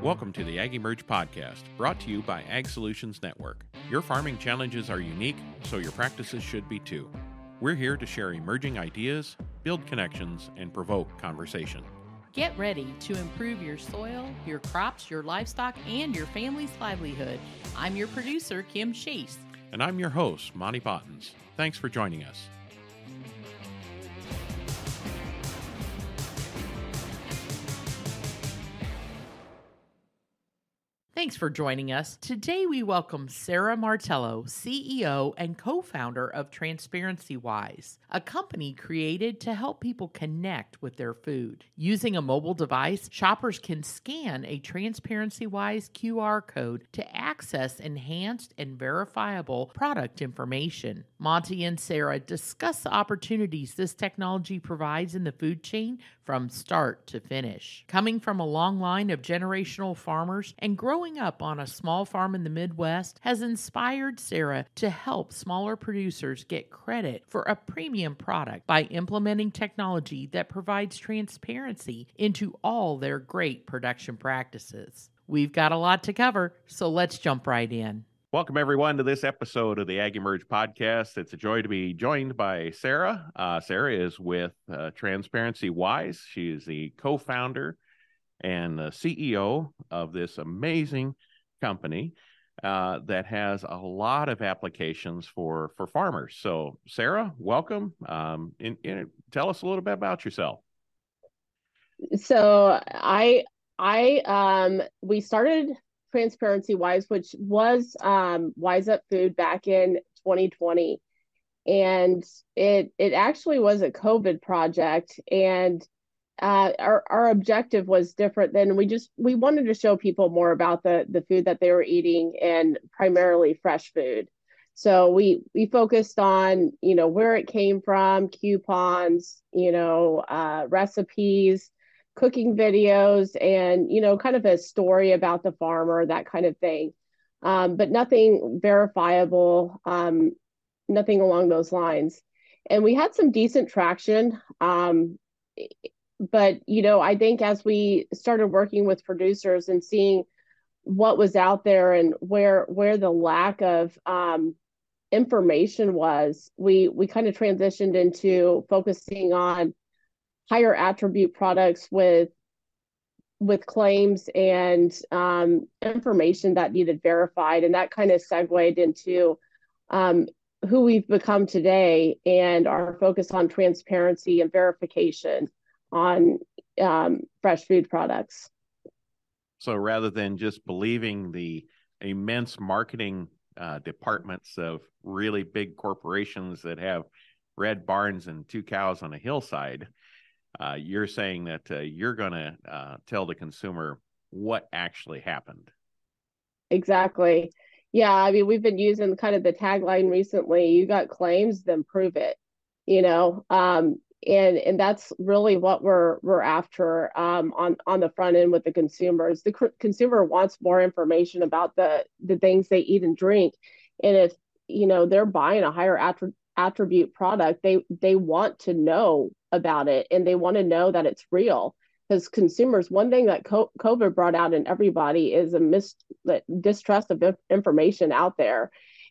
Welcome to the AgEmerge podcast, brought to you by Ag Solutions Network. Your farming challenges are unique, so your practices should be too. We're here to share emerging ideas, build connections, and provoke conversation. Get ready to improve your soil, your crops, your livestock, and your family's livelihood. I'm your producer, Kim Chase. And I'm your host, Monte Bottens. Thanks for joining us. Thanks for joining us. Today we welcome Sarah Martello, CEO and co founder of Transparency Wise, a company created to help people connect with their food. Using a mobile device, shoppers can scan a Transparency Wise QR code to access enhanced and verifiable product information. Monte and Sarah discuss the opportunities this technology provides in the food chain from start to finish. Coming from a long line of generational farmers and growing up on a small farm in the Midwest has inspired Sarah to help smaller producers get credit for a premium product by implementing technology that provides transparency into all their great production practices. We've got a lot to cover, so let's jump right in. Welcome, everyone, to this episode of the AgEmerge podcast. It's a joy to be joined by Sarah. Uh, Sarah is with uh, Transparency Wise. She is the co founder and the CEO of this amazing company uh, that has a lot of applications for, for farmers. So, Sarah, welcome. Um, in, tell us a little bit about yourself. So, I I um we started transparency wise, which was um, Wise Up Food back in 2020. And it it actually was a COVID project. And uh, our, our objective was different than we just we wanted to show people more about the the food that they were eating and primarily fresh food. So we we focused on you know where it came from coupons you know uh, recipes cooking videos and you know kind of a story about the farmer that kind of thing. Um, but nothing verifiable um, nothing along those lines. And we had some decent traction um, but you know i think as we started working with producers and seeing what was out there and where where the lack of um, information was we we kind of transitioned into focusing on higher attribute products with with claims and um, information that needed verified. And that kind of segued into um, who we've become today and our focus on transparency and verification on um, fresh food products so rather than just believing the immense marketing uh, departments of really big corporations that have red barns and two cows on a hillside uh, you're saying that uh, you're going to uh, tell the consumer what actually happened. Exactly. Yeah, I mean, we've been using kind of the tagline recently. You got claims, then prove it. You know, um, and and that's really what we're we're after um, on on the front end with the consumers. The consumer wants more information about the the things they eat and drink, and if you know they're buying a higher attri- attribute product, they they want to know about it and they want to know that it's real. Because consumers one thing that covid brought out in everybody is a mis distrust of information out there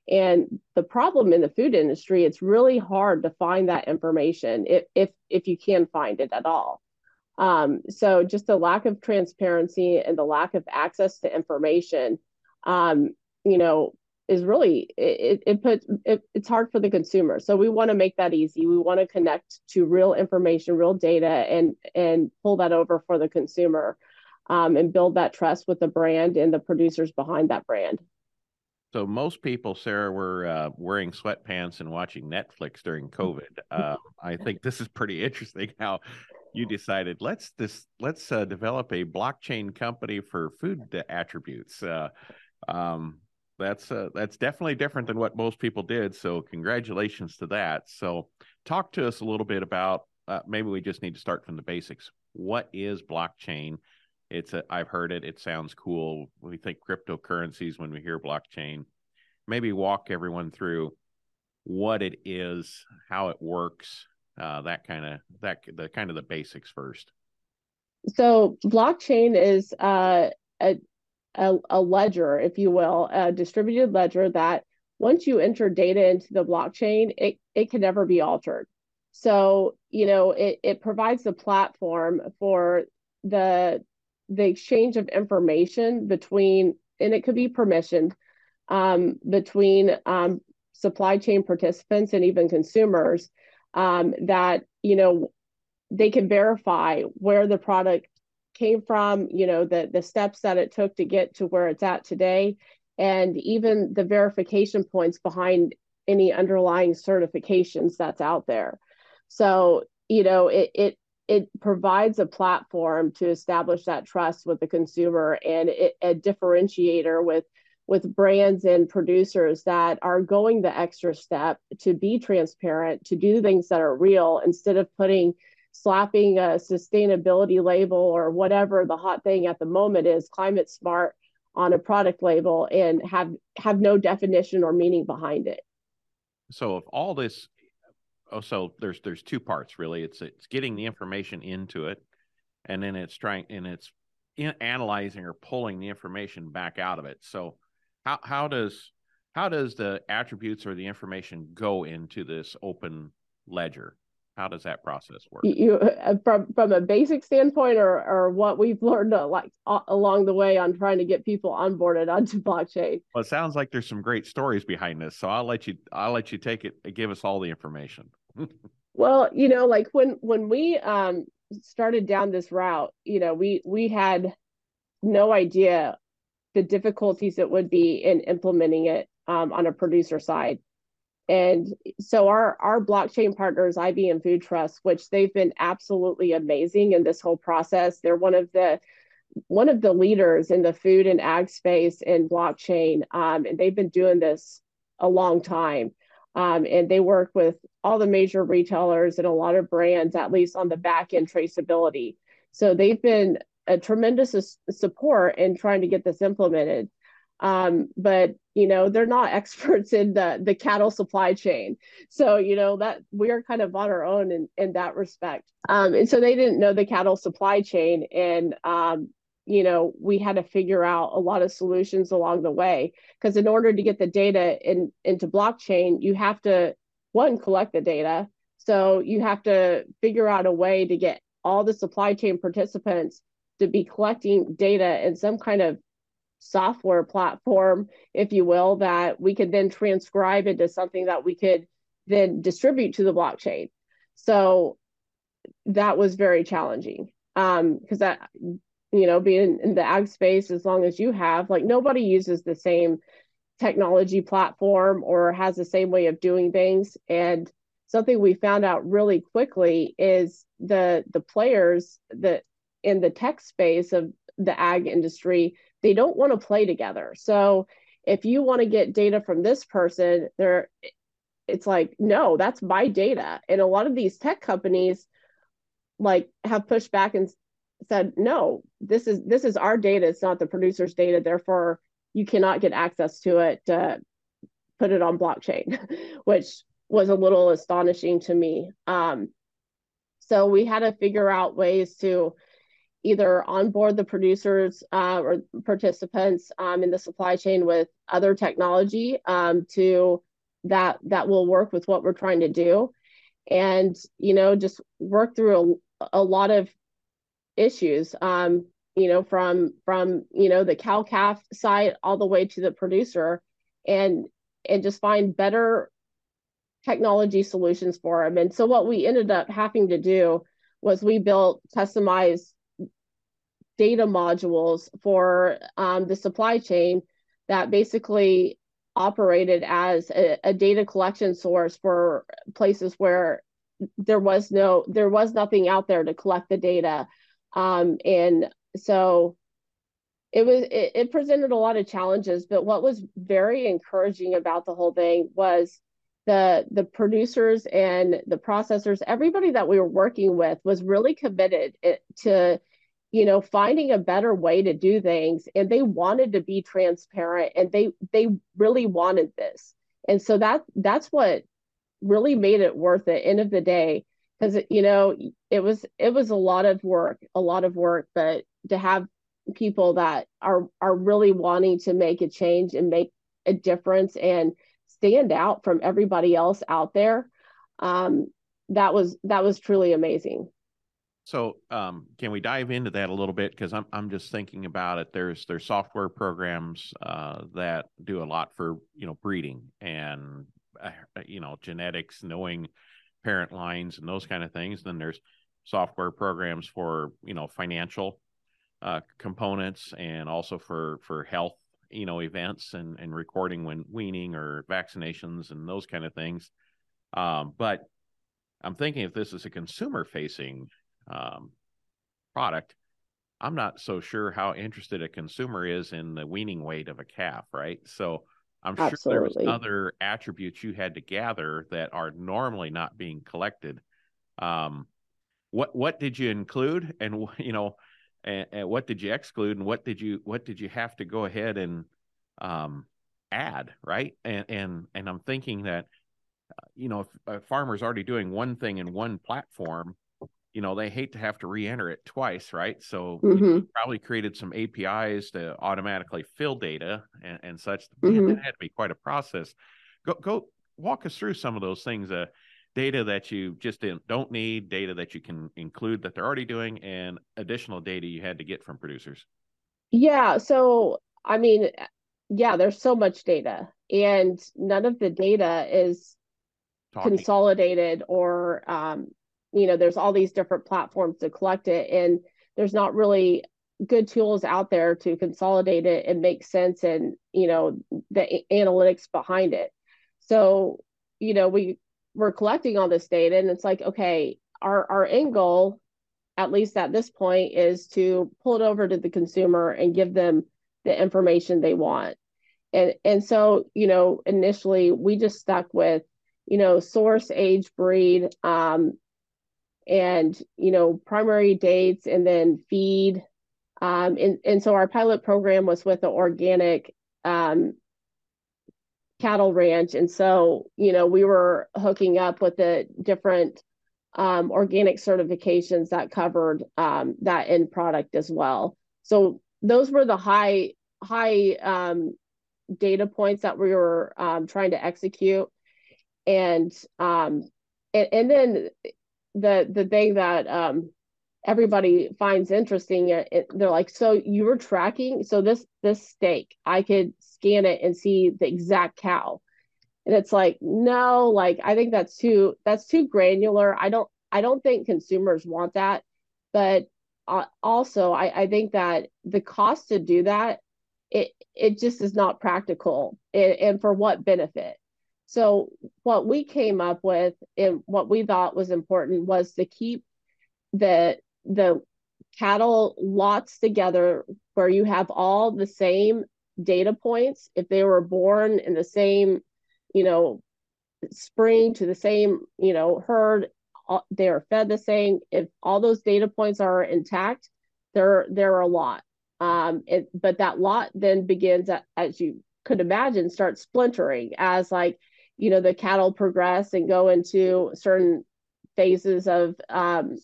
and the problem in the food industry it's really hard to find that information if if, if you can find it at all. Um, so just the lack of transparency and the lack of access to information um, you know is really it, it puts it, it's hard for the consumer. So we want to make that easy. We want to connect to real information real data and and pull that over for the consumer um, and build that trust with the brand and the producers behind that brand so most people sarah were uh, wearing sweatpants and watching netflix during covid uh, i think this is pretty interesting how you decided let's this let's uh, develop a blockchain company for food attributes uh, um, that's uh, that's definitely different than what most people did. So congratulations to that. So talk to us a little bit about uh, maybe we just need to start from the basics. What is blockchain? It's a, I've heard it. It sounds cool. We think cryptocurrencies when we hear blockchain. Maybe walk everyone through what it is, how it works, uh, that kind of that the kind of the basics first. So blockchain is uh, a, a, a ledger, if you will, a distributed ledger that once you enter data into the blockchain, it, it can never be altered. So, you know, it, it provides the platform for the the exchange of information between, and it could be permissioned, um, between um, supply chain participants and even consumers um, that, you know, they can verify where the product came from, you know, the the steps that it took to get to where it's at today, and even the verification points behind any underlying certifications that's out there. So, you know, it it it provides a platform to establish that trust with the consumer and it, a differentiator with with brands and producers that are going the extra step to be transparent, to do things that are real instead of putting slapping a sustainability label or whatever the hot thing at the moment is climate smart on a product label and have have no definition or meaning behind it. So if all this oh so there's there's two parts really. It's it's getting the information into it and then it's trying and it's in analyzing or pulling the information back out of it. So how how does how does the attributes or the information go into this open ledger how does that process work? You uh, from from a basic standpoint, or or what we've learned uh, like uh, along the way on trying to get people onboarded onto blockchain. Well, it sounds like there's some great stories behind this, so I'll let you I'll let you take it. And give us all the information. well, you know, like when when we um started down this route, you know, we we had no idea the difficulties it would be in implementing it um, on a producer side and so our our blockchain partners, IBM Food Trust, which they've been absolutely amazing in this whole process. They're one of the one of the leaders in the food and ag space in blockchain, um, and they've been doing this a long time. Um, and they work with all the major retailers and a lot of brands, at least on the back end traceability. So they've been a tremendous support in trying to get this implemented um, but you know they're not experts in the the cattle supply chain. So you know that we're kind of on our own in in that respect. Um, and so they didn't know the cattle supply chain and um, you know we had to figure out a lot of solutions along the way. Because in order to get the data in into blockchain you have to one collect the data. So you have to figure out a way to get all the supply chain participants to be collecting data in some kind of software platform, if you will, that we could then transcribe into something that we could then distribute to the blockchain. So that was very challenging um, because that, you know, being in the ag space, as long as you have, like nobody uses the same technology platform or has the same way of doing things. And something we found out really quickly is the the players that in the tech space of the ag industry they don't want to play together. So if you want to get data from this person, they're it's like, no, that's my data. And a lot of these tech companies like have pushed back and said, no, this is this is our data. It's not the producer's data. Therefore, you cannot get access to it to put it on blockchain, which was a little astonishing to me. Um, so we had to figure out ways to either onboard the producers uh, or participants um, in the supply chain with other technology um, to that that will work with what we're trying to do. And you know just work through a, a lot of issues um, you know from from you know the cow calf side all the way to the producer and and just find better technology solutions for them and so what we ended up having to do was we built customized data modules for um, the supply chain that basically operated as a, a, data collection source for places where there was no there was nothing out there to collect the data. Um, and so it was it, it presented a lot of challenges but what was very encouraging about the whole thing was the the producers and the processors everybody that we were working with was really committed to you know finding a better way to do things and they wanted to be transparent and they they really wanted this. And so that that's what really made it worth it end of the day because you know it was it was a lot of work a lot of work but to have people that are are really wanting to make a change and make a difference and stand out from everybody else out there um, that was that was truly amazing so um, can we dive into that a little bit because I'm I'm just thinking about it. There's there's software programs uh, that do a lot for you know breeding and uh, you know genetics, knowing parent lines and those kind of things. Then there's software programs for you know financial uh, components and also for for health you know events and and recording when weaning or vaccinations and those kind of things. Um, but I'm thinking if this is a consumer facing um, product, I'm not so sure how interested a consumer is in the weaning weight of a calf, right? So I'm Absolutely. sure there was other attributes you had to gather that are normally not being collected. Um, what what did you include, and you know, and, and, what did you exclude, and what did you what did you have to go ahead and um, add, right? And and and I'm thinking that uh, you know if a farmer's already doing one thing in one platform you know they hate to have to re-enter it twice right so mm-hmm. probably created some apis to automatically fill data and, and such mm-hmm. Man, that had to be quite a process go go walk us through some of those things uh, data that you just don't need data that you can include that they're already doing and additional data you had to get from producers yeah so i mean yeah there's so much data and none of the data is Talking. consolidated or um, you know there's all these different platforms to collect it and there's not really good tools out there to consolidate it and make sense and you know the analytics behind it. So you know we we're collecting all this data and it's like okay our our end goal at least at this point is to pull it over to the consumer and give them the information they want. And and so you know initially we just stuck with you know source age breed um and you know primary dates and then feed um, and, and so our pilot program was with the organic um, cattle ranch. And so you know we were hooking up with the different um, organic certifications that covered um, that end product as well. So those were the high high um, data points that we were um, trying to execute. And and, and then the the thing that um, everybody finds interesting it, it, they're like so you were tracking so this this steak i could scan it and see the exact cow. And it's like no like i think that's too that's too granular. I don't i don't think consumers want that. But uh, also I, I think that the cost to do that it it just is not practical and, and for what benefit so what we came up with and what we thought was important was to keep the the cattle lots together where you have all the same data points. If they were born in the same you know spring to the same you know herd they are fed the same. If all those data points are intact they're they're a lot. Um it, but that lot then begins as you could imagine start splintering as like you know the cattle progress and go into certain phases of um,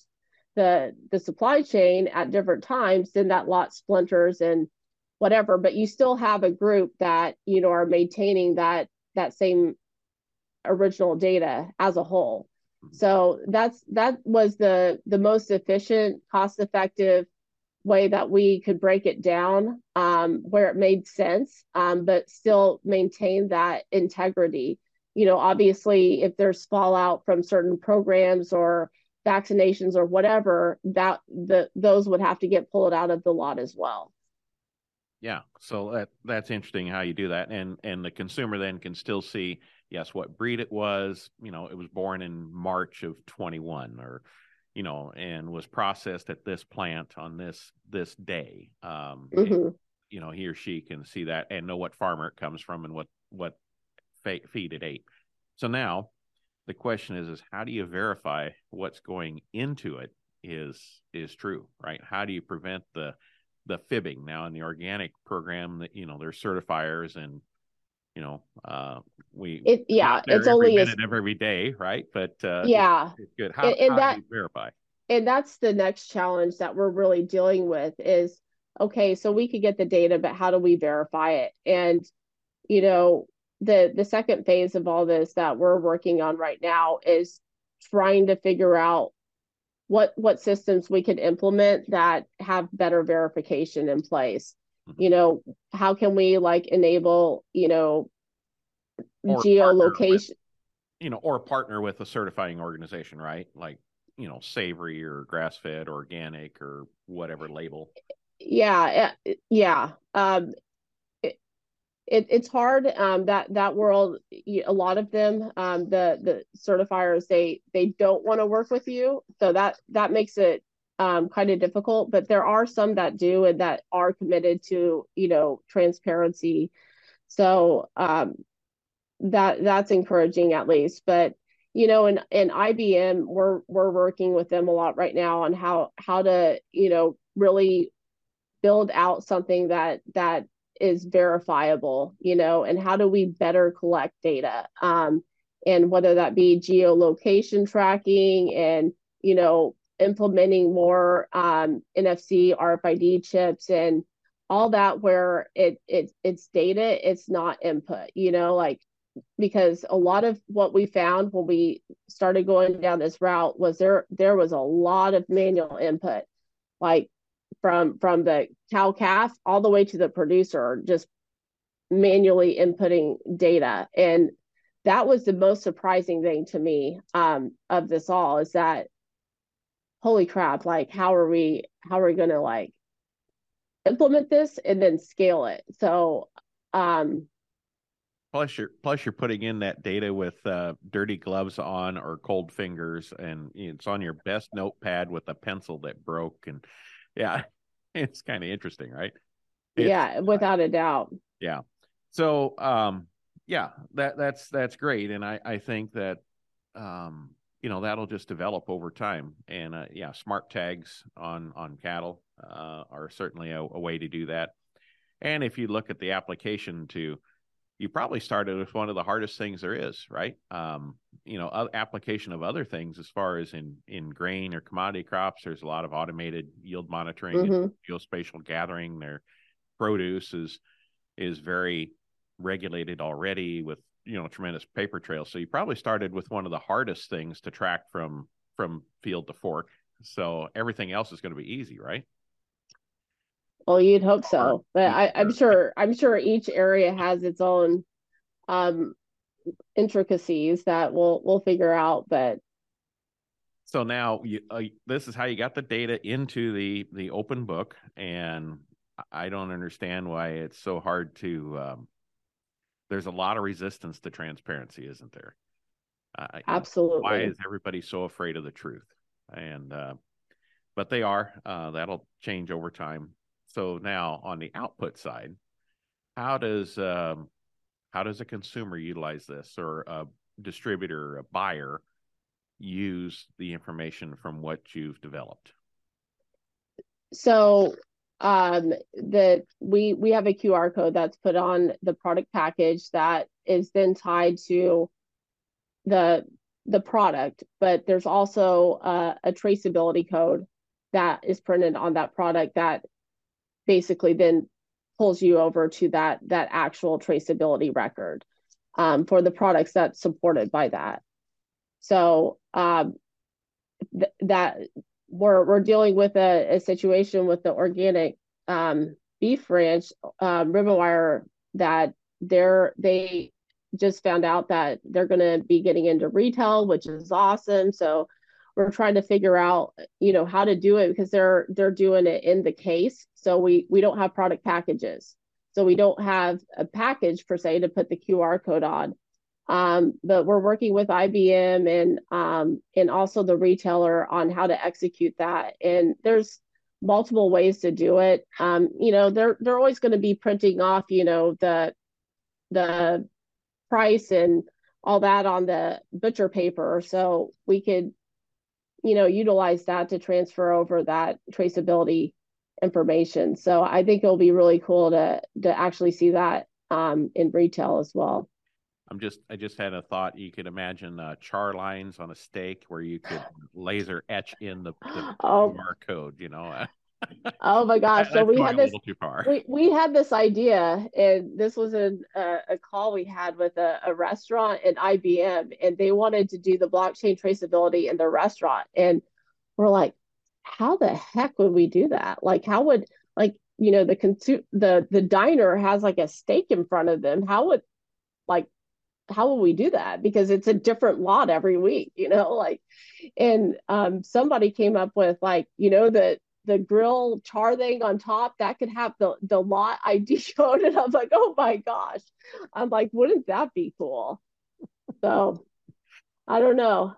the the supply chain at different times then that lot splinters and whatever. But you still have a group that you know are maintaining that that same original data as a whole. So that's that was the the most efficient cost effective way that we could break it down um, where it made sense um, but still maintain that integrity you know, obviously, if there's fallout from certain programs or vaccinations or whatever, that the those would have to get pulled out of the lot as well. Yeah, so that that's interesting how you do that, and and the consumer then can still see yes what breed it was. You know, it was born in March of 21, or you know, and was processed at this plant on this this day. Um, mm-hmm. and, you know, he or she can see that and know what farmer it comes from and what what feed at eight. So now the question is, is how do you verify what's going into it is is true, right? How do you prevent the the fibbing? Now in the organic program, that you know, there's certifiers and you know, uh, we it, yeah, it's only minute every day, right? But uh, yeah, it's, it's good. How, and, and how that, do you verify? And that's the next challenge that we're really dealing with is okay, so we could get the data, but how do we verify it? And, you know, the the second phase of all this that we're working on right now is trying to figure out what what systems we could implement that have better verification in place. Mm-hmm. You know, how can we like enable, you know, or geolocation with, you know, or partner with a certifying organization, right? Like you know savory or grass fed organic or whatever label yeah eh, yeah um it it's hard um that that world a lot of them um the the certifiers they they don't want to work with you. So that that makes it um kind of difficult but there are some that do and that are committed to you know transparency. So um that that's encouraging at least but you know, and and IBM, we're we're working with them a lot right now on how how to you know really build out something that that is verifiable, you know, and how do we better collect data, um, and whether that be geolocation tracking and you know implementing more um, NFC RFID chips and all that where it it it's data, it's not input, you know, like because a lot of what we found when we started going down this route was there there was a lot of manual input. Like from from the cow calf all the way to the producer just manually inputting data. And that was the most surprising thing to me um, of this all is that holy crap like how are we how are we going to like implement this and then scale it? So um Plus, you're plus you're putting in that data with uh, dirty gloves on or cold fingers, and it's on your best notepad with a pencil that broke, and yeah, it's kind of interesting, right? It's, yeah, without a doubt. Yeah. So, um, yeah, that that's that's great, and I I think that um, you know that'll just develop over time, and uh, yeah, smart tags on on cattle uh, are certainly a, a way to do that. And if you look at the application to you probably started with one of the hardest things there is, right? Um, you know, application of other things as far as in in grain or commodity crops. There's a lot of automated yield monitoring mm-hmm. and geospatial gathering. Their produce is is very regulated already with you know tremendous paper trails. So you probably started with one of the hardest things to track from from field to fork. So everything else is going to be easy, right? Well, you'd hope so, but I, I'm sure I'm sure each area has its own um, intricacies that we'll we'll figure out. But so now you, uh, this is how you got the data into the the open book, and I don't understand why it's so hard to. Um, there's a lot of resistance to transparency, isn't there? Uh, Absolutely. Why is everybody so afraid of the truth? And uh, but they are. Uh, that'll change over time. So now on the output side, how does um, how does a consumer utilize this, or a distributor, or a buyer, use the information from what you've developed? So um, we we have a QR code that's put on the product package that is then tied to the the product, but there's also uh, a traceability code that is printed on that product that basically then pulls you over to that that actual traceability record um, for the products that's supported by that. So um, th- that we're we're dealing with a, a situation with the organic um, beef ranch um, RibbonWire that they're they just found out that they're going to be getting into retail, which is awesome. So we're trying to figure out you know how to do it because they're they're doing it in the case. So we we don't have product packages. So we don't have a package per se to put the qr code on. Um, but we're working with ibm and um, and also the retailer on how to execute that. And there's multiple ways to do it. Um, you know they're they're always going to be printing off you know the the price and all that on the butcher paper. So we could you know, utilize that to transfer over that traceability information. So I think it'll be really cool to to actually see that um, in retail as well. I'm just I just had a thought. You could imagine uh, char lines on a steak where you could laser etch in the, the oh. QR code. You know. oh my gosh! so we had this. We, we had this idea, and this was a a call we had with a, a restaurant and IBM, and they wanted to do the blockchain traceability in their restaurant, and we're like, how the heck would we do that? Like, how would like you know the consu- the the diner has like a steak in front of them? How would like how will we do that because it's a different lot every week you know like and um, somebody came up with like you know the the grill char thing on top that could have the the lot id code and i was like oh my gosh. I'm like wouldn't that be cool? So i don't know.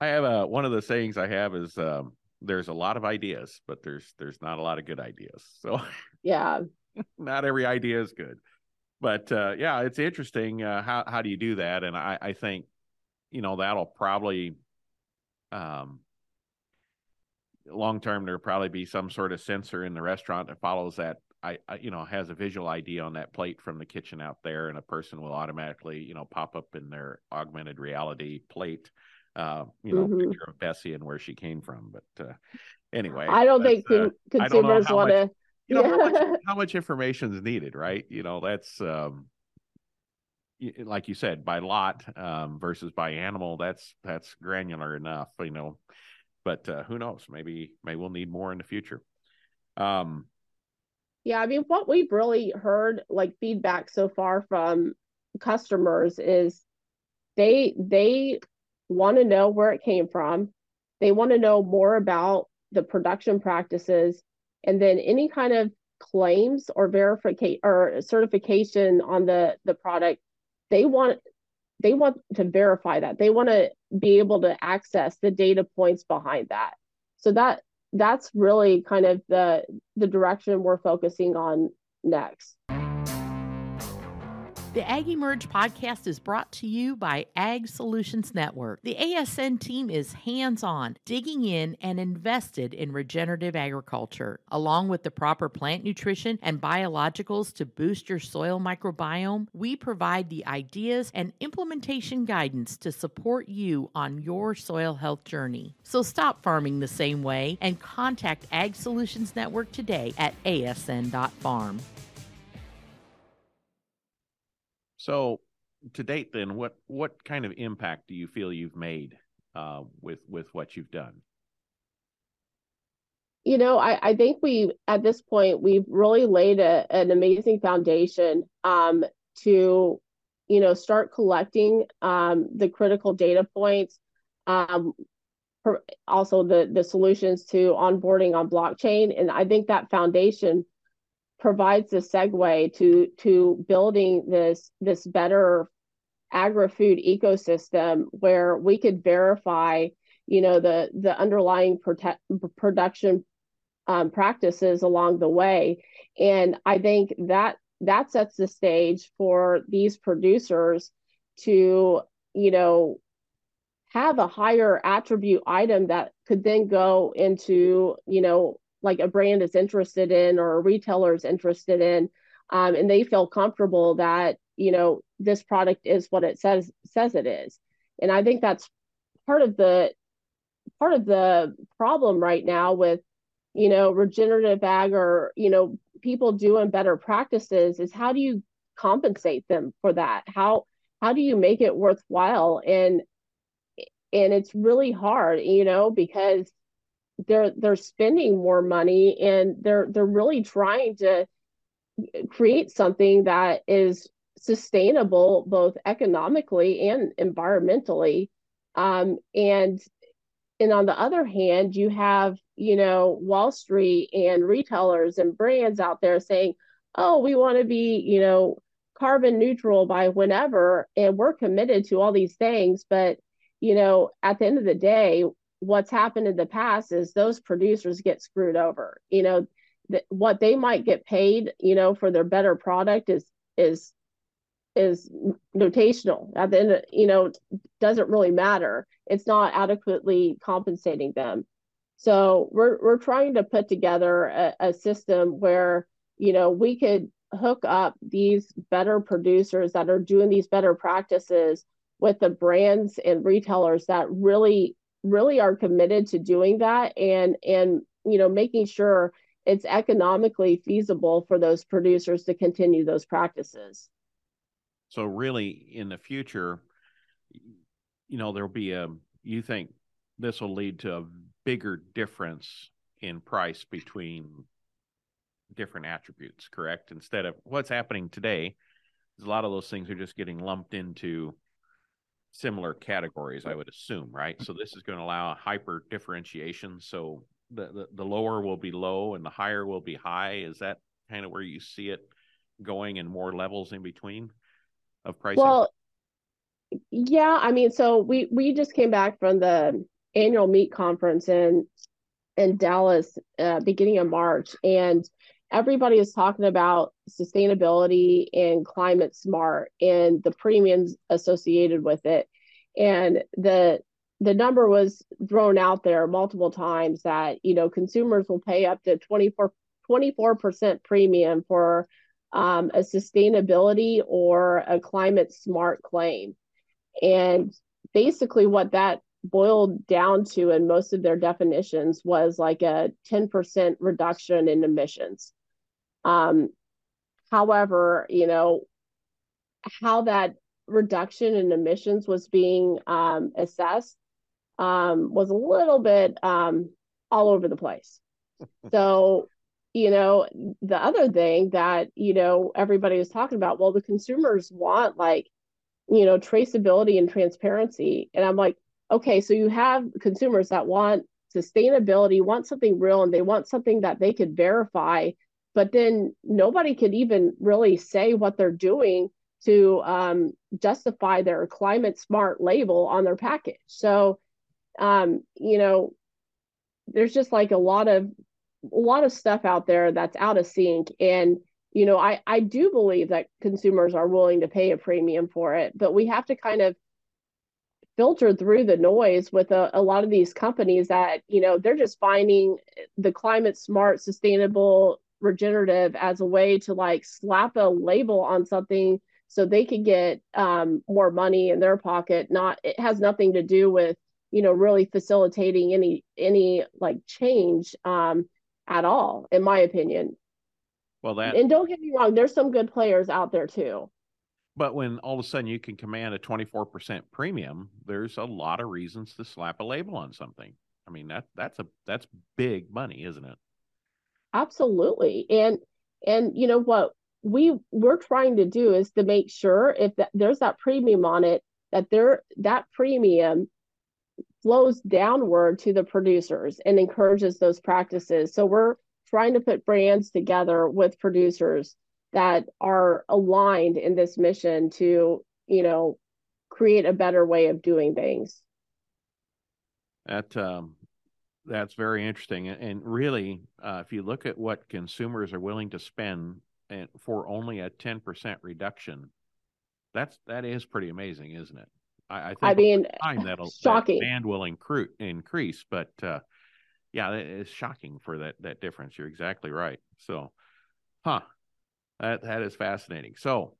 I have a one of the sayings i have is um, there's a lot of ideas but there's there's not a lot of good ideas. So yeah. not every idea is good. But uh, yeah, it's interesting. Uh, how how do you do that? And I I think you know that'll probably um long term there'll probably be some sort of sensor in the restaurant that follows that I, I, you know has a visual ID on that plate from the kitchen out there, and a person will automatically you know pop up in their augmented reality plate, uh, you know, mm-hmm. picture of Bessie and where she came from. But uh, anyway, I don't think uh, consumers want to you know yeah. how, much, how much information is needed right you know that's um like you said by lot um versus by animal that's that's granular enough you know but uh, who knows? Maybe maybe we'll need more in the future. Um yeah i mean what we've really heard like feedback so far from customers is they they want to know where it came from. They want to know more about the production practices. And then any kind of claims or verification or certification on the the product they want they want to verify that. They want to be able to access the data points behind that. So that that's really kind of the the direction we're focusing on next the AgEmerge podcast is brought to you by Ag Solutions Network. The ASN team is hands on, digging in, and invested in regenerative agriculture. Along with the proper plant nutrition and biologicals to boost your soil microbiome, we provide the ideas and implementation guidance to support you on your soil health journey. So stop farming the same way and contact Ag Solutions Network today at asn.farm. So, to date, then, what what kind of impact do you feel you've made uh, with with what you've done? You know, I, I think we at this point we've really laid a, an amazing foundation um, to, you know, start collecting um, the critical data points, um, also the the solutions to onboarding on blockchain, and I think that foundation provides a segue to to building this this better agri-food ecosystem where we could verify you know the the underlying prote- production um, practices along the way. And i think that that sets the stage for these producers to you know have a higher attribute item that could then go into you know like a brand is interested in or a retailer is interested in um, and they feel comfortable that you know this product is what it says says it is. And i think that's part of the part of the problem right now with you know regenerative ag or you know people doing better practices is how do you compensate them for that? How how do you make it worthwhile? And and it's really hard you know because they're they're spending more money and they're they're really trying to create something that is sustainable both economically and environmentally. Um, and and on the other hand you have you know wall street and retailers and brands out there saying oh we want to be you know carbon neutral by whenever and we're committed to all these things. But you know at the end of the day what's happened in the past is those producers get screwed over. You know, th- what they might get paid, you know, for their better product is is is notational. At the end, you know, doesn't really matter. It's not adequately compensating them. So we're we're trying to put together a, a system where you know we could hook up these better producers that are doing these better practices with the brands and retailers that really really are committed to doing that and and you know making sure it's economically feasible for those producers to continue those practices. So really in the future, you know, there'll be a you think this will lead to a bigger difference in price between different attributes, correct? Instead of what's happening today, a lot of those things are just getting lumped into similar categories, I would assume, right? So this is going to allow hyper differentiation. So the, the, the lower will be low and the higher will be high. Is that kind of where you see it going and more levels in between of pricing? Well, yeah, I mean, so we we just came back from the annual meat conference in in Dallas, uh, beginning of March, and everybody is talking about sustainability and climate smart and the premiums associated with it, and the the number was thrown out there multiple times that you know consumers will pay up to 24 percent premium for um, a sustainability or a climate smart claim and basically, what that boiled down to in most of their definitions was like a 10% reduction in emissions. Um, however, you know, how that reduction in emissions was being um, assessed um, was a little bit um, all over the place. so, you know, the other thing that, you know, everybody was talking about, well, the consumers want like you know, traceability and transparency. And I'm like, okay, so you have consumers that want sustainability, want something real, and they want something that they could verify, but then nobody could even really say what they're doing to um, justify their climate smart label on their package. So, um, you know, there's just like a lot of a lot of stuff out there that's out of sync and you know, I, I do believe that consumers are willing to pay a premium for it, but we have to kind of filter through the noise with a, a lot of these companies that, you know, they're just finding the climate smart, sustainable, regenerative as a way to like slap a label on something so they could get um, more money in their pocket. Not, it has nothing to do with, you know, really facilitating any, any like change um, at all, in my opinion. Well, that and don't get me wrong, there's some good players out there too. But when all of a sudden you can command a 24% premium, there's a lot of reasons to slap a label on something. I mean, that that's a that's big money, isn't it? Absolutely. And and you know what we we're trying to do is to make sure if that, there's that premium on it that there that premium flows downward to the producers and encourages those practices. So we're trying to put brands together with producers that are aligned in this mission to, you know, create a better way of doing things. That um, that's very interesting, and really, uh, if you look at what consumers are willing to spend and for only a ten percent reduction, that's that is pretty amazing, isn't it? I, I think I mean, time that'll shocking. that demand will incre- increase, but uh, yeah, it's shocking for that that difference. You're exactly right. So, huh, that that is fascinating. So,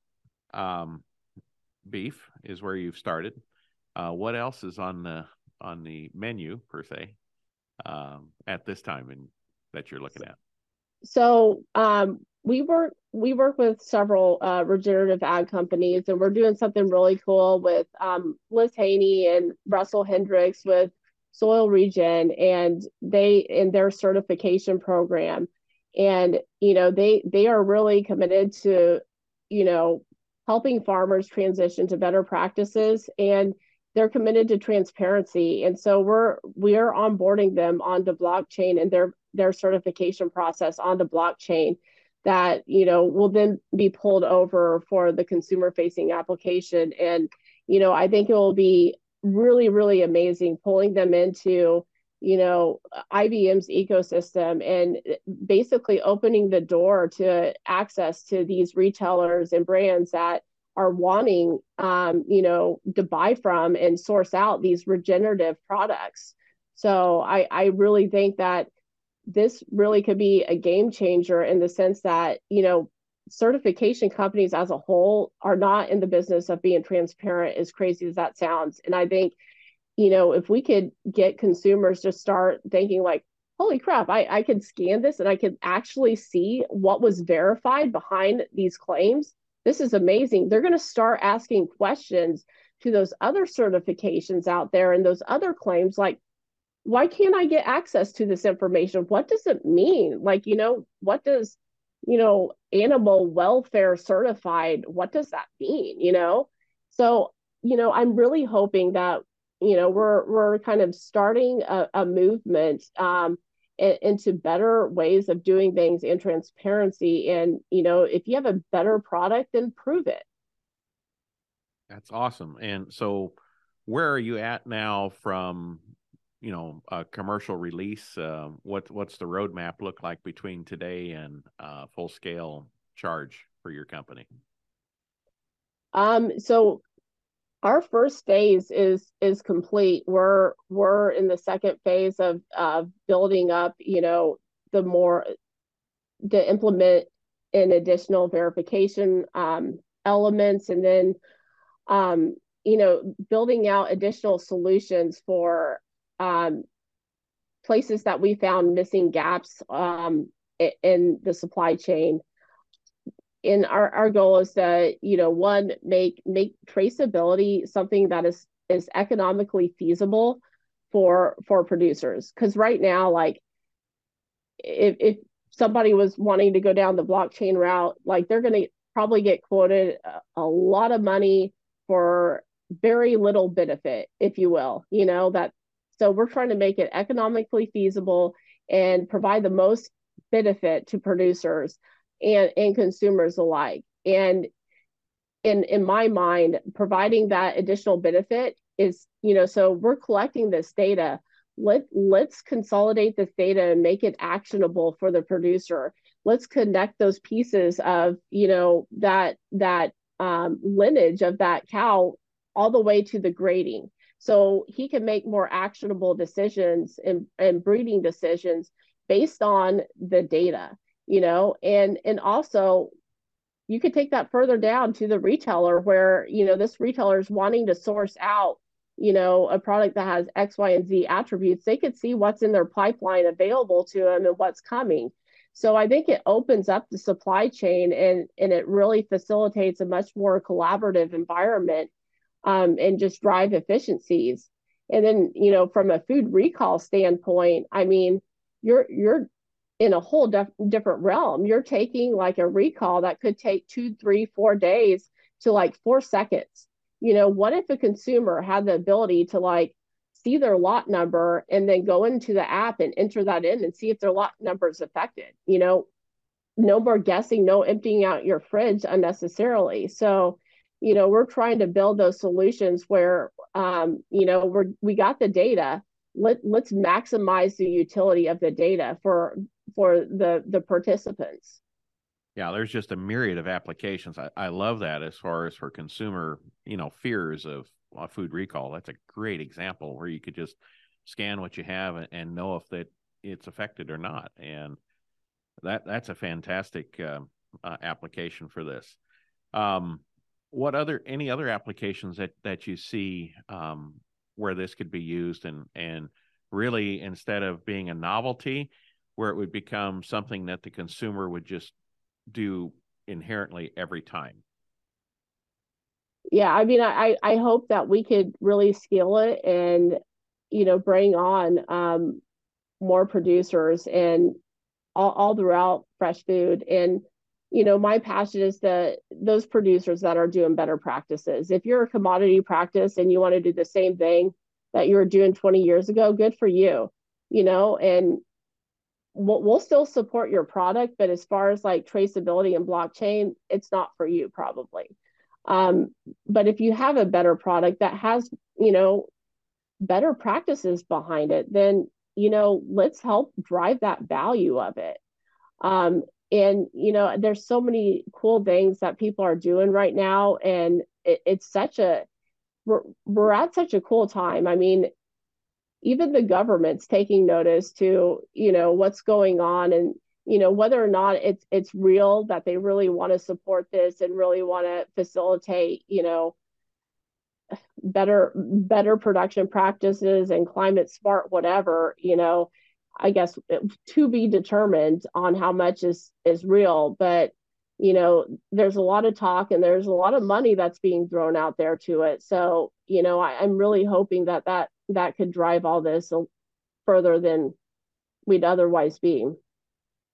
um, beef is where you've started. Uh, what else is on the on the menu per se um, at this time and that you're looking at? So um, we work we work with several uh, regenerative ag companies, and we're doing something really cool with um, Liz Haney and Russell Hendricks with soil regen and they in their certification program and you know they they are really committed to you know helping farmers transition to better practices and they're committed to transparency. And so we're we're onboarding them onto blockchain and their their certification process onto blockchain that you know will then be pulled over for the consumer facing application. And you know i think it will be really really amazing pulling them into you know IBM's ecosystem and basically opening the door to access to these retailers and brands that are wanting um, you know to buy from and source out these regenerative products so I, I really think that this really could be a game changer in the sense that you know certification companies as a whole are not in the business of being transparent as crazy as that sounds and i think you know if we could get consumers to start thinking like holy crap, I, I can scan this and I can actually see what was verified behind these claims. This is amazing. They're going to start asking questions to those other certifications out there and those other claims like, why can't I get access to this information? What does it mean? Like, you know, what does, you know, animal welfare certified, what does that mean? You know? So, you know, I'm really hoping that, you know, we're we're kind of starting a, a movement um, into better ways of doing things and transparency. And, you know, if you have a better product, then prove it. That's awesome. And so, where are you at now from you know a commercial release uh, what what's the roadmap look like between today and uh, full scale charge for your company um so our first phase is is complete we're we're in the second phase of uh, building up you know the more to implement an additional verification um, elements and then um, you know building out additional solutions for um, places that we found missing gaps um, in the supply chain. And our, our goal is to, you know, one, make make traceability something that is is economically feasible for for producers. Because right now, like if if somebody was wanting to go down the blockchain route, like they're going to probably get quoted a, a lot of money for very little benefit, if you will. You know that so we're trying to make it economically feasible and provide the most benefit to producers and, and consumers alike. And in in my mind, providing that additional benefit is, you know, so we're collecting this data. Let let's consolidate this data and make it actionable for the producer. Let's connect those pieces of, you know, that that um, lineage of that cow all the way to the grading so he can make more actionable decisions and, and breeding decisions based on the data, you know, and and also you could take that further down to the retailer where, you know, this retailer is wanting to source out, you know, a product that has X, Y, and Z attributes. They could see what's in their pipeline available to them and what's coming. So I think it opens up the supply chain and and it really facilitates a much more collaborative environment um, and just drive efficiencies. And then, you know, from a food recall standpoint, I mean, you're you're in a whole different realm. You're taking like a recall that could take two, three, four days to like four seconds. You know, what if a consumer had the ability to like see their lot number and then go into the app and enter that in and see if their lot number is affected? You know, no more guessing, no emptying out your fridge unnecessarily. So you know we're trying to build those solutions where um, you know we're we got the data let let's maximize the utility of the data for for the the participants. Yeah there's just a myriad of applications. I, I love that as far as for consumer you know fears of uh, food recall. That's a great example where you could just scan what you have and, and know if that it's affected or not. And that that's a fantastic uh, uh, application for this. Um, what other any other applications that that you see um, where this could be used and and really instead of being a novelty where it would become something that the consumer would just do inherently every time. Yeah i mean i i hope that we could really scale it and you know bring on um, more producers and all, all throughout fresh food. And you know my passion is that those producers that are doing better practices. If you're a commodity practice and you want to do the same thing that you were doing 20 years ago good for you you know and we'll, we'll still support your product but as far as like traceability and blockchain it's not for you probably. Um, but if you have a better product that has you know better practices behind it then you know let's help drive that value of it. Um, and you know there's so many cool things that people are doing right now and it, it's such a we're, we're at such a cool time. I mean even the government's taking notice to you know what's going on and you know whether or not it's it's real that they really want to support this and really want to facilitate you know better better production practices and climate smart whatever you know I guess to be determined on how much is is real, but you know, there's a lot of talk and there's a lot of money that's being thrown out there to it. So, you know, I, am really hoping that that that could drive all this further than we'd otherwise be.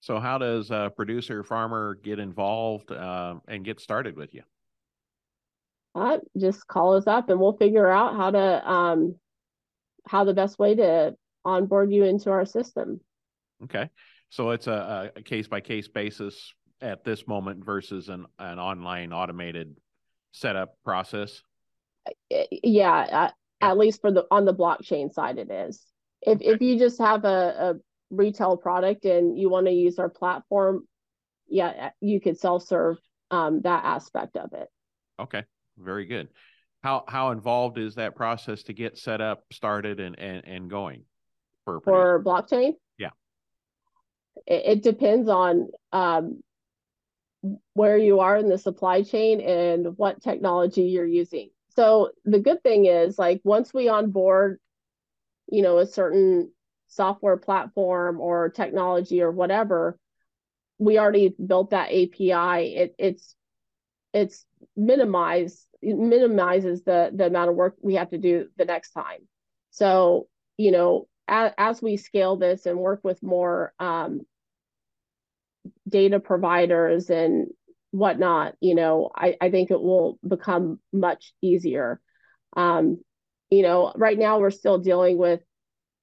So, how does a producer farmer get involved uh, and get started with you? Uh, just call us up and we'll figure out how to um, how the best way to onboard you into our system. Okay, so it's a, a case by case basis at this moment versus an, an online automated setup process? Yeah, at, least for the on the blockchain side, it is. If okay. if you just have a, a retail product and you want to use our platform, yeah, you could self serve um, that aspect of it. Okay, very good. How how involved is that process to get set up, started, and and, and going for for blockchain? Yeah, it, it depends on um, where you are in the supply chain and what technology you're using. So the good thing is like once we onboard, you know, a certain software platform or technology or whatever, we already built that API. It, it's it's minimized it minimizes the the amount of work we have to do the next time. So you know, as, as we scale this and work with more um, data providers and whatnot, you know, I, I think it will become much easier. Um, you know, right now we're still dealing with,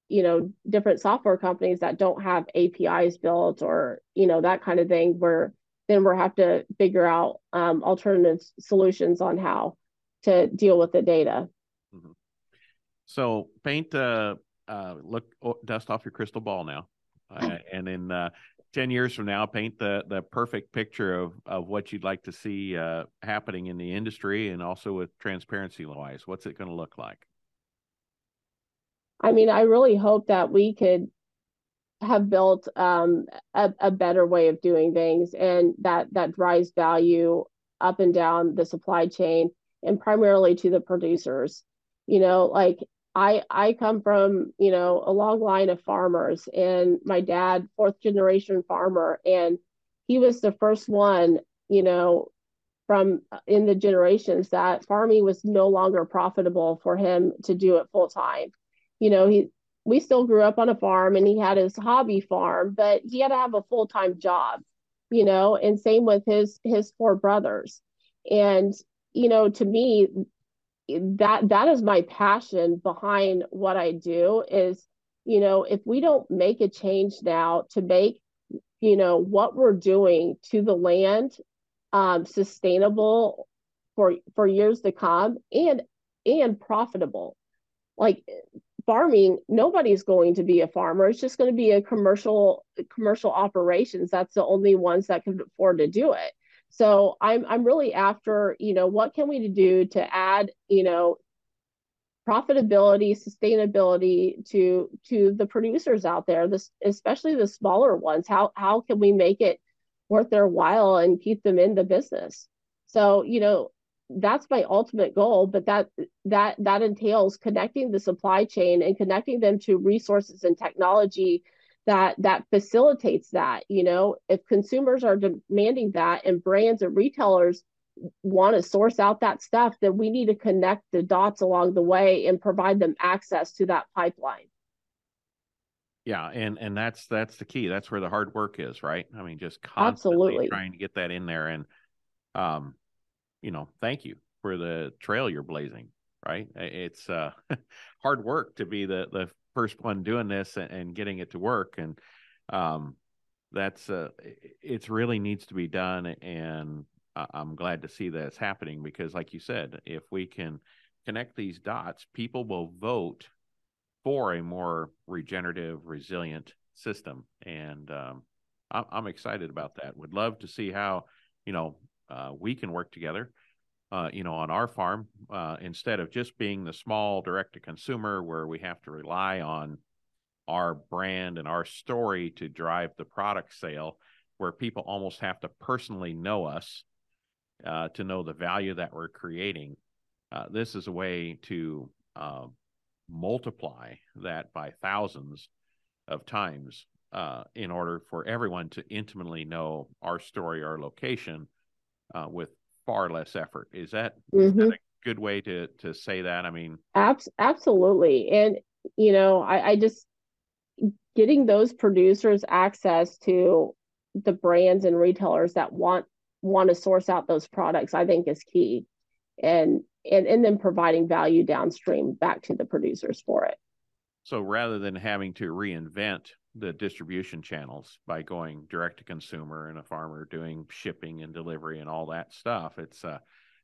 you know, different software companies that don't have APIs built or, you know, that kind of thing where then we'll have to figure out um, alternative solutions on how to deal with the data. Mm-hmm. So paint, uh, uh, look, dust off your crystal ball now. Uh, and then uh, 10 years from now paint the the perfect picture of of what you'd like to see uh, happening in the industry and also with transparency wise what's it going to look like? I mean i really hope that we could have built um, a, a better way of doing things and that that drives value up and down the supply chain and primarily to the producers. You know like I I come from you know a long line of farmers, and my dad, fourth generation farmer, and he was the first one, you know, from uh, in the generations that farming was no longer profitable for him to do it full time. You know, he we still grew up on a farm, and he had his hobby farm, but he had to have a full time job. You know, and same with his his four brothers, and you know, to me, that that is my passion behind what I do is you know if we don't make a change now to make you know what we're doing to the land um, sustainable for for years to come and and profitable. Like farming nobody's going to be a farmer. It's just going to be a commercial commercial operations. That's the only ones that can afford to do it so I'm I'm really after, you know, what can we do to add, you know, profitability, sustainability to to the producers out there, this especially the smaller ones. How how can we make it worth their while and keep them in the business? So, you know, that's my ultimate goal, but that that that entails connecting the supply chain and connecting them to resources and technology that that facilitates that you know? If consumers are demanding that and brands and retailers want to source out that stuff then we need to connect the dots along the way and provide them access to that pipeline. Yeah and and that's that's the key. That's where the hard work is right? I mean just constantly Absolutely. trying to get that in there and um you know thank you for the trail you're blazing right? It's uh hard work to be the the first one doing this and, and getting it to work and um, that's uh, it's really needs to be done and i'm glad to see that it's happening because like you said if we can connect these dots people will vote for a more regenerative resilient system and um, I'm, excited about that. Would love to see how you know uh, we can work together uh, you know, on our farm, uh, instead of just being the small direct to consumer where we have to rely on our brand and our story to drive the product sale, where people almost have to personally know us uh, to know the value that we're creating. Uh, this is a way to uh, multiply that by thousands of times uh, in order for everyone to intimately know our story, our location, uh, with far less effort. Is that, mm-hmm. is that mm-hmm. a good way to to say that? I mean, Abs- absolutely, and you know, I, I just getting those producers access to the brands and retailers that want want to source out those products, I think is key, and and and then providing value downstream back to the producers for it. So rather than having to reinvent the distribution channels by going direct to consumer and a farmer doing shipping and delivery and all that stuff, it's uh,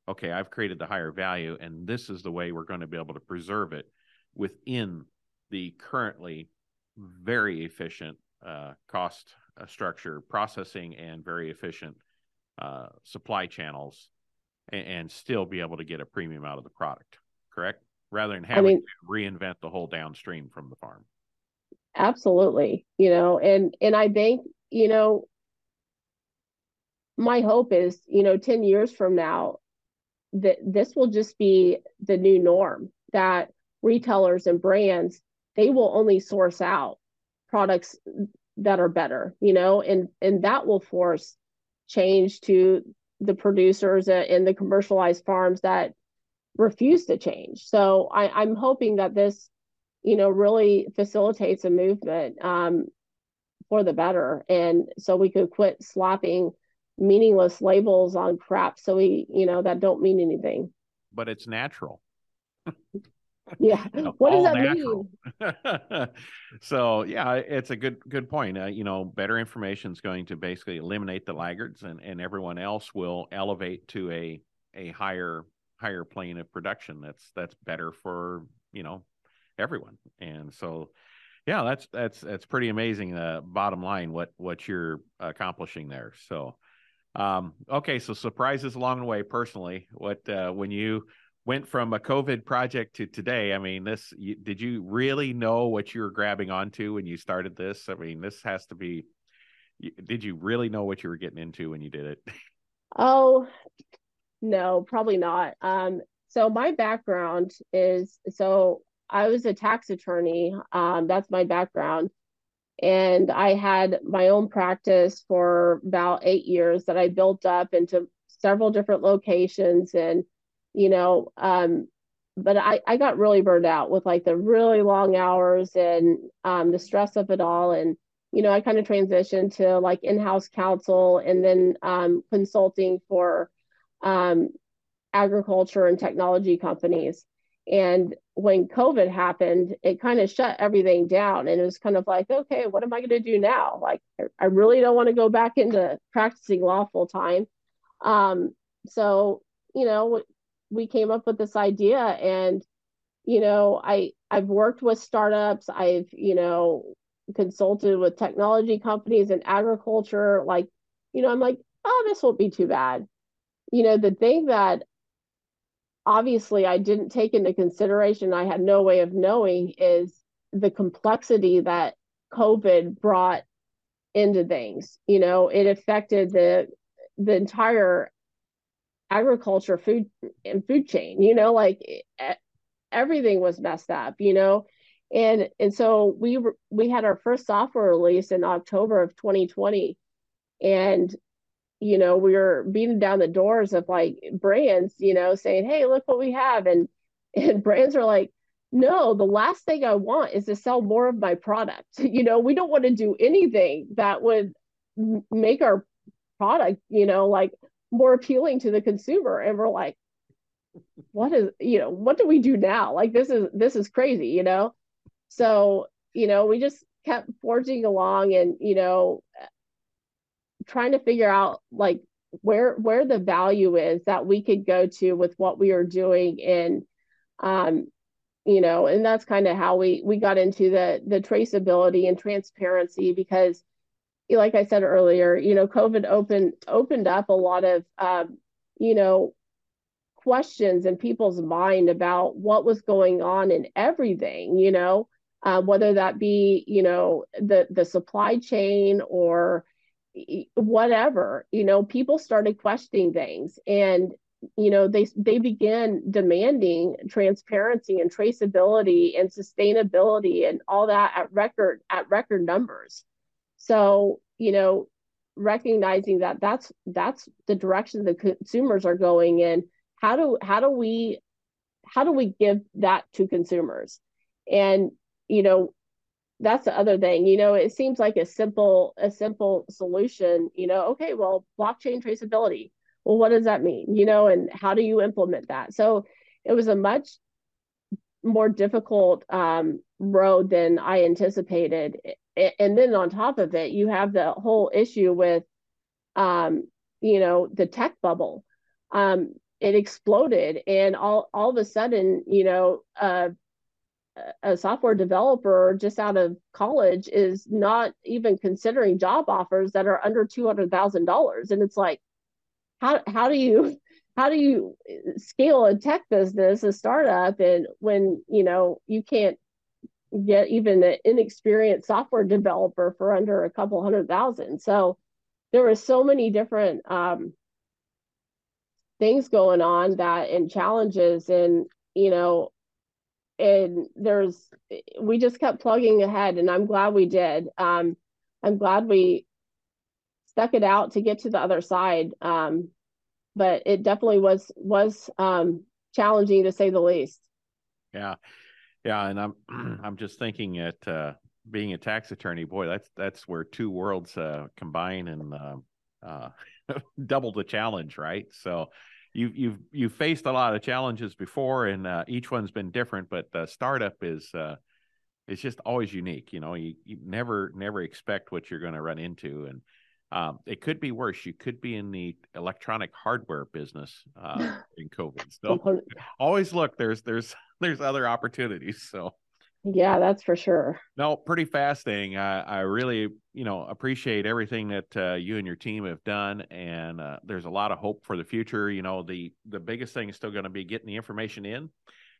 okay. I've created the higher value, and this is the way we're going to be able to preserve it within the currently very efficient uh, cost uh, structure processing and very efficient uh, supply channels and, and, still be able to get a premium out of the product correct rather than having I mean, to reinvent the whole downstream from the farm absolutely you know and and i think you know my hope is you know 10 years from now that this will just be the new norm that retailers and brands they will only source out products that are better you know and and that will force change to the producers and the commercialized farms that refuse to change. So I, i'm hoping that this you know really facilitates a movement um, for the better. And so we could quit slapping meaningless labels on crap. So we you know that don't mean anything. But it's natural. Yeah. What does that natural. mean? So yeah it's a good good point. Uh, you know better information is going to basically eliminate the laggards and and everyone else will elevate to a a higher higher plane of production. That's that's better for you know everyone and so yeah that's that's that's pretty amazing uh bottom line what what you're accomplishing there so um okay so surprises along the way personally what uh when you went from a COVID project to today. I mean, this you, did you really know what you were grabbing onto when you started this? I mean, this has to be. Did you really know what you were getting into when you did it? Oh, no, probably not. Um, so my background is so I was a tax attorney. Um, that's my background. And I had my own practice for about eight years that I built up into several different locations and you know um but I, I got really burned out with like the really long hours and um, the stress of it all. And, you know, I kind of transitioned to like in-house counsel and then um, consulting for um, agriculture and technology companies. And when COVID happened, it kind of shut everything down. And it was kind of like, okay, what am I going to do now? Like, I really don't want to go back into practicing law full time. Um, so, you know, we came up with this idea and you know i i've worked with startups i've you know consulted with technology companies and agriculture like you know i'm like oh this won't be too bad you know the thing that obviously i didn't take into consideration i had no way of knowing is the complexity that covid brought into things you know? It affected the the entire agriculture food and food chain you know? Like everything was messed up you know? And and so we we had our first software release in october of 2020 and you know we were beating down the doors of like brands you know saying hey look what we have and and brands are like no the last thing i want is to sell more of my product. You know we don't want to do anything that would make our product you know like more appealing to the consumer and we're like what is you know what do we do now? Like this is this is crazy you know? So you know we just kept forging along and you know trying to figure out like where where the value is that we could go to with what we are doing and um you know and that's kind of how we we got into the the traceability and transparency because like I said earlier, you know, COVID opened opened up a lot of um, you know questions in people's mind about what was going on in everything. You know, uh, whether that be you know the the supply chain or whatever. You know, people started questioning things, and you know they they began demanding transparency and traceability and sustainability and all that at record at record numbers so you know recognizing that that's that's the direction the consumers are going in how do how do we how do we give that to consumers and you know that's the other thing you know it seems like a simple a simple solution you know okay well blockchain traceability well what does that mean you know and how do you implement that? So it was a much more difficult um, road than i anticipated. And then on top of it you have the whole issue with um, you know the tech bubble. Um, it exploded and all all of a sudden you know uh, a software developer just out of college is not even considering job offers that are under $200,000 and it's like how how do you how do you scale a tech business a startup and when you know you can't get even an inexperienced software developer for under a couple hundred thousand? So there were so many different um, things going on that and challenges. And you know and there's we just kept plugging ahead and i'm glad we did. Um, i'm glad we stuck it out to get to the other side. Um, but it definitely was was um, challenging to say the least. Yeah. Yeah and i'm i'm just thinking at uh, being a tax attorney boy that's that's where two worlds uh, combine and uh, uh double the challenge right? So you've you've you've faced a lot of challenges before, and uh, each one's been different. But the startup is uh, it's just always unique. You know, you, you never never expect what you're going to run into, and um, it could be worse. You could be in the electronic hardware business uh, in COVID. So always look. There's there's there's other opportunities. So yeah, that's for sure. No, pretty fascinating. I, I really, you know, appreciate everything that uh, you and your team have done, and uh, there's a lot of hope for the future. You know, the the biggest thing is still going to be getting the information in,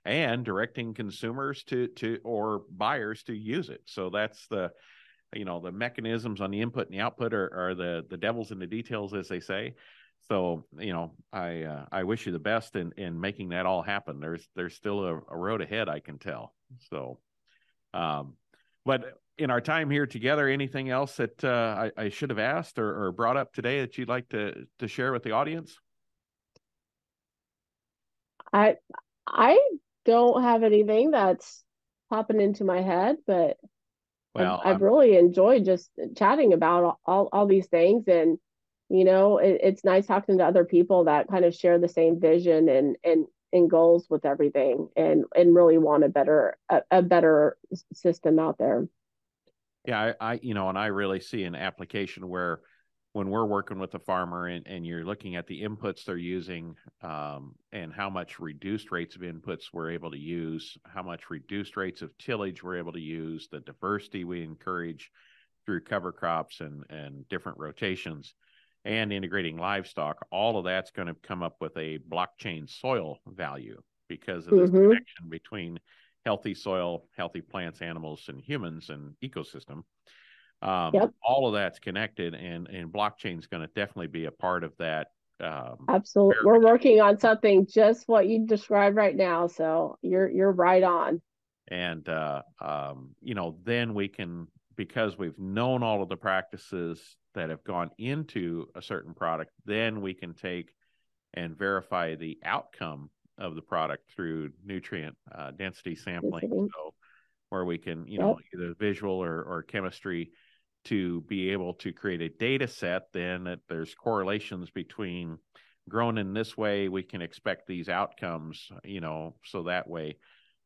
and directing consumers to to or buyers to use it. So that's the, you know, the mechanisms on the input and the output are, are the the devils in the details, as they say. So you know, I uh, I wish you the best in in making that all happen. There's there's still a, a road ahead, I can tell. So. Um, but in our time here together, anything else that uh, I, I, should have asked or, or, brought up today that you'd like to to share with the audience? I I don't have anything that's popping into my head, but well, I've, I've really enjoyed just chatting about all all these things, and you know, it, it's nice talking to other people that kind of share the same vision and and and goals with everything and and really want a better a, a better system out there. Yeah I, I, you know and i really see an application where when we're working with a farmer and, and you're looking at the inputs they're using um, and how much reduced rates of inputs we're able to use how much reduced rates of tillage we're able to use the diversity we encourage through cover crops and and different rotations and integrating livestock, all of that's going to come up with a blockchain soil value because of this mm-hmm. connection between healthy soil, healthy plants, animals, and humans and ecosystem. Um, yep. All of that's connected, and and blockchain is going to definitely be a part of that. Um, Absolutely, we're working on something just what you described right now. So you're you're right on. And uh, um, you know, then we can because we've known all of the practices that have gone into a certain product, then we can take and verify the outcome of the product through nutrient uh, density sampling. So, where we can, you know, either visual or, or chemistry to be able to create a data set, then that there's correlations between grown in this way, we can expect these outcomes, you know, so that way,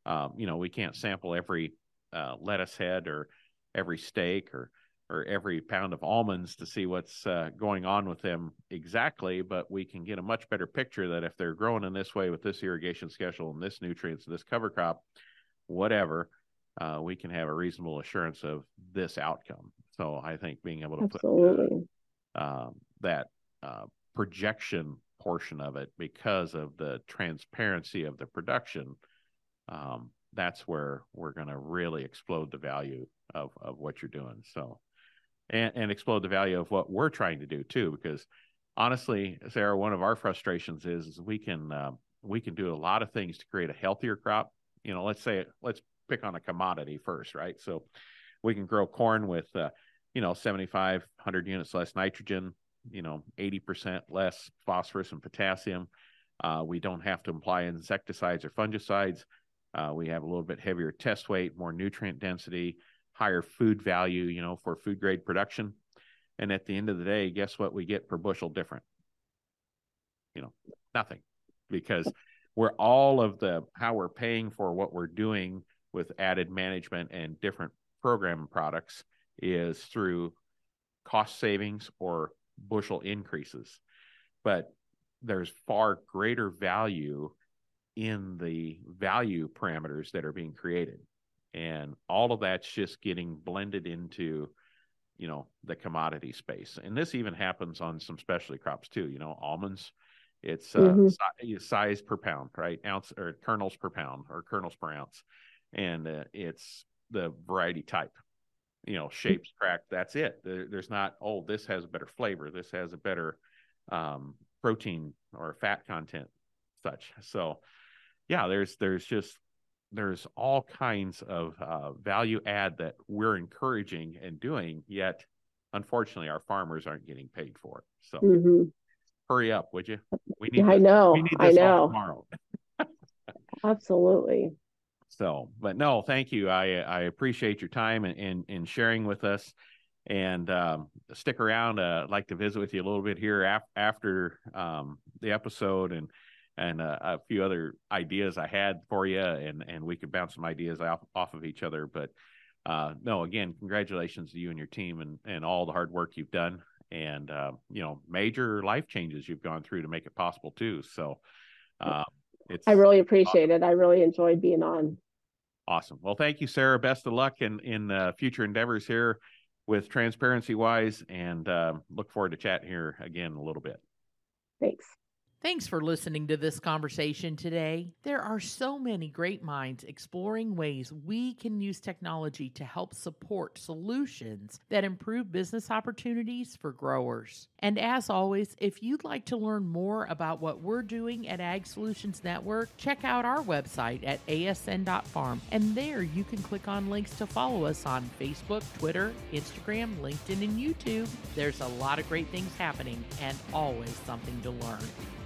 um, you know, we can't sample every uh, lettuce head or every steak or or every pound of almonds to see what's uh, going on with them exactly, but we can get a much better picture that if they're growing in this way with this irrigation schedule and this nutrients, this cover crop, whatever, uh, we can have a reasonable assurance of this outcome. So I think being able to Absolutely. put uh, um, that uh, projection portion of it because of the transparency of the production, um, that's where we're going to really explode the value of, of what you're doing. So and, and explode the value of what we're trying to do too because honestly, Sarah, one of our frustrations is, is we can uh, we can do a lot of things to create a healthier crop. You know, let's say let's pick on a commodity first, right? So we can grow corn with uh, you know 75 100 units less nitrogen you know 80% less phosphorus and potassium uh, we don't have to apply insecticides or fungicides uh, we have a little bit heavier test weight more nutrient density higher food value you know for food grade production. And at the end of the day guess what we get per bushel different? You know nothing. Because we're all of the how we're paying for what we're doing with added management and different program products is through cost savings or bushel increases. But there's far greater value in the value parameters that are being created. And all of that's just getting blended into, you know, the commodity space. And this even happens on some specialty crops too. You know, almonds, it's uh, mm-hmm. si- size per pound, right? Ounce or kernels per pound or kernels per ounce. And uh, it's the variety type you know shapes cracked that's it there, there's not oh this has a better flavor this has a better um, protein or fat content such so yeah there's there's just there's all kinds of uh, value add that we're encouraging and doing yet unfortunately our farmers aren't getting paid for it so mm-hmm. hurry up would you we need i this, know i know tomorrow absolutely so, but no, thank you. I I appreciate your time and and, and sharing with us. And um, stick around. Uh, I'd like to visit with you a little bit here af- after um, the episode and and uh, a few other ideas I had for you, and and we could bounce some ideas off off of each other. But uh, no, again, congratulations to you and your team and and all the hard work you've done, and uh, you know, major life changes you've gone through to make it possible too. So, uh, it's I really appreciate awesome. it. I really enjoyed being on. Awesome. Well, thank you, Sarah. Best of luck in in uh, future endeavors here with Transparency Wise, and uh, look forward to chatting here again a little bit. Thanks. Thanks for listening to this conversation today. There are so many great minds exploring ways we can use technology to help support solutions that improve business opportunities for growers. And as always, if you'd like to learn more about what we're doing at Ag Solutions Network, check out our website at asn.farm. And there you can click on links to follow us on Facebook, Twitter, Instagram, LinkedIn, and YouTube. There's a lot of great things happening and always something to learn.